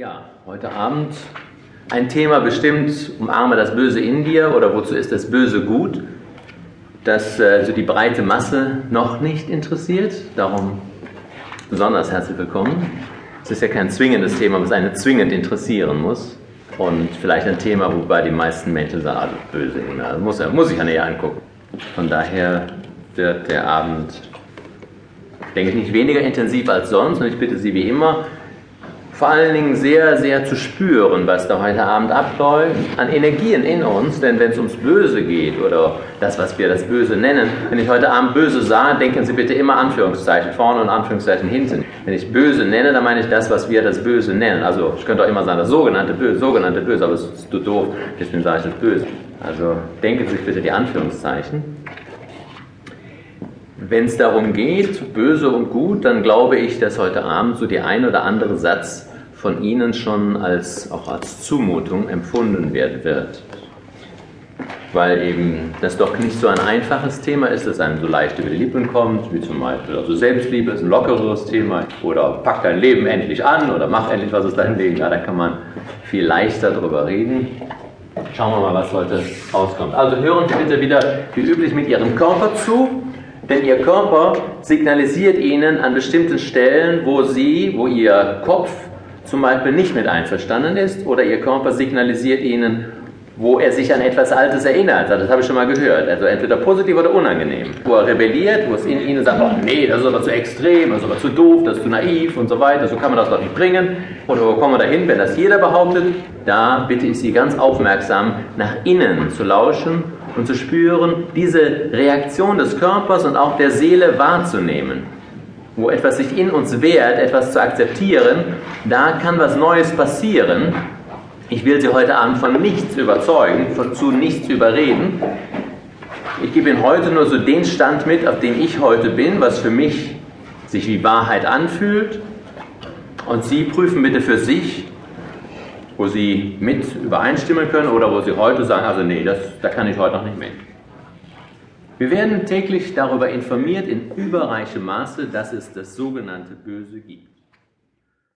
Ja, heute Abend ein Thema bestimmt, umarme das Böse in dir oder wozu ist das Böse gut, das äh, so die breite Masse noch nicht interessiert. Darum besonders herzlich willkommen. Es ist ja kein zwingendes Thema, was einen zwingend interessieren muss. Und vielleicht ein Thema, wobei die meisten Menschen sagen, also böse, also muss, muss ich ja näher angucken. Von daher wird der Abend, denke ich, nicht weniger intensiv als sonst. Und ich bitte Sie wie immer, vor allen Dingen sehr, sehr zu spüren, was da heute Abend abläuft, an Energien in uns, denn wenn es ums Böse geht oder das, was wir das Böse nennen, wenn ich heute Abend böse sah, denken Sie bitte immer Anführungszeichen vorne und Anführungszeichen hinten. Wenn ich böse nenne, dann meine ich das, was wir das Böse nennen. Also ich könnte auch immer sagen, das sogenannte Böse, sogenannte Böse, aber es ist zu doof, deswegen sage ich das Böse. Also denken Sie sich bitte die Anführungszeichen. Wenn es darum geht, böse und gut, dann glaube ich, dass heute Abend so die ein oder andere Satz von Ihnen schon als, auch als Zumutung empfunden werden wird. Weil eben das doch nicht so ein einfaches Thema ist, das einem so leicht über die Lippen kommt, wie zum Beispiel also Selbstliebe ist ein lockeres Thema oder pack dein Leben endlich an oder mach endlich was aus deinem Leben. Ja, da kann man viel leichter drüber reden. Schauen wir mal, was heute rauskommt. Also hören Sie bitte wieder wie üblich mit Ihrem Körper zu, denn Ihr Körper signalisiert Ihnen an bestimmten Stellen, wo Sie, wo Ihr Kopf zum Beispiel nicht mit einverstanden ist oder Ihr Körper signalisiert Ihnen, wo er sich an etwas Altes erinnert. Das habe ich schon mal gehört. Also entweder positiv oder unangenehm. Wo er rebelliert, wo es in Ihnen sagt, oh nee, das ist aber zu extrem, das ist aber zu doof, das ist zu naiv und so weiter, so kann man das doch nicht bringen. Oder wo kommen wir dahin, wenn das jeder behauptet? Da bitte ich Sie ganz aufmerksam nach innen zu lauschen und zu spüren, diese Reaktion des Körpers und auch der Seele wahrzunehmen wo etwas sich in uns wehrt, etwas zu akzeptieren, da kann was Neues passieren. Ich will Sie heute Abend von nichts überzeugen, von zu nichts überreden. Ich gebe Ihnen heute nur so den Stand mit, auf dem ich heute bin, was für mich sich wie Wahrheit anfühlt. Und Sie prüfen bitte für sich, wo Sie mit übereinstimmen können oder wo Sie heute sagen, also nee, das, da kann ich heute noch nicht mit. Wir werden täglich darüber informiert in überreichem Maße, dass es das sogenannte Böse gibt.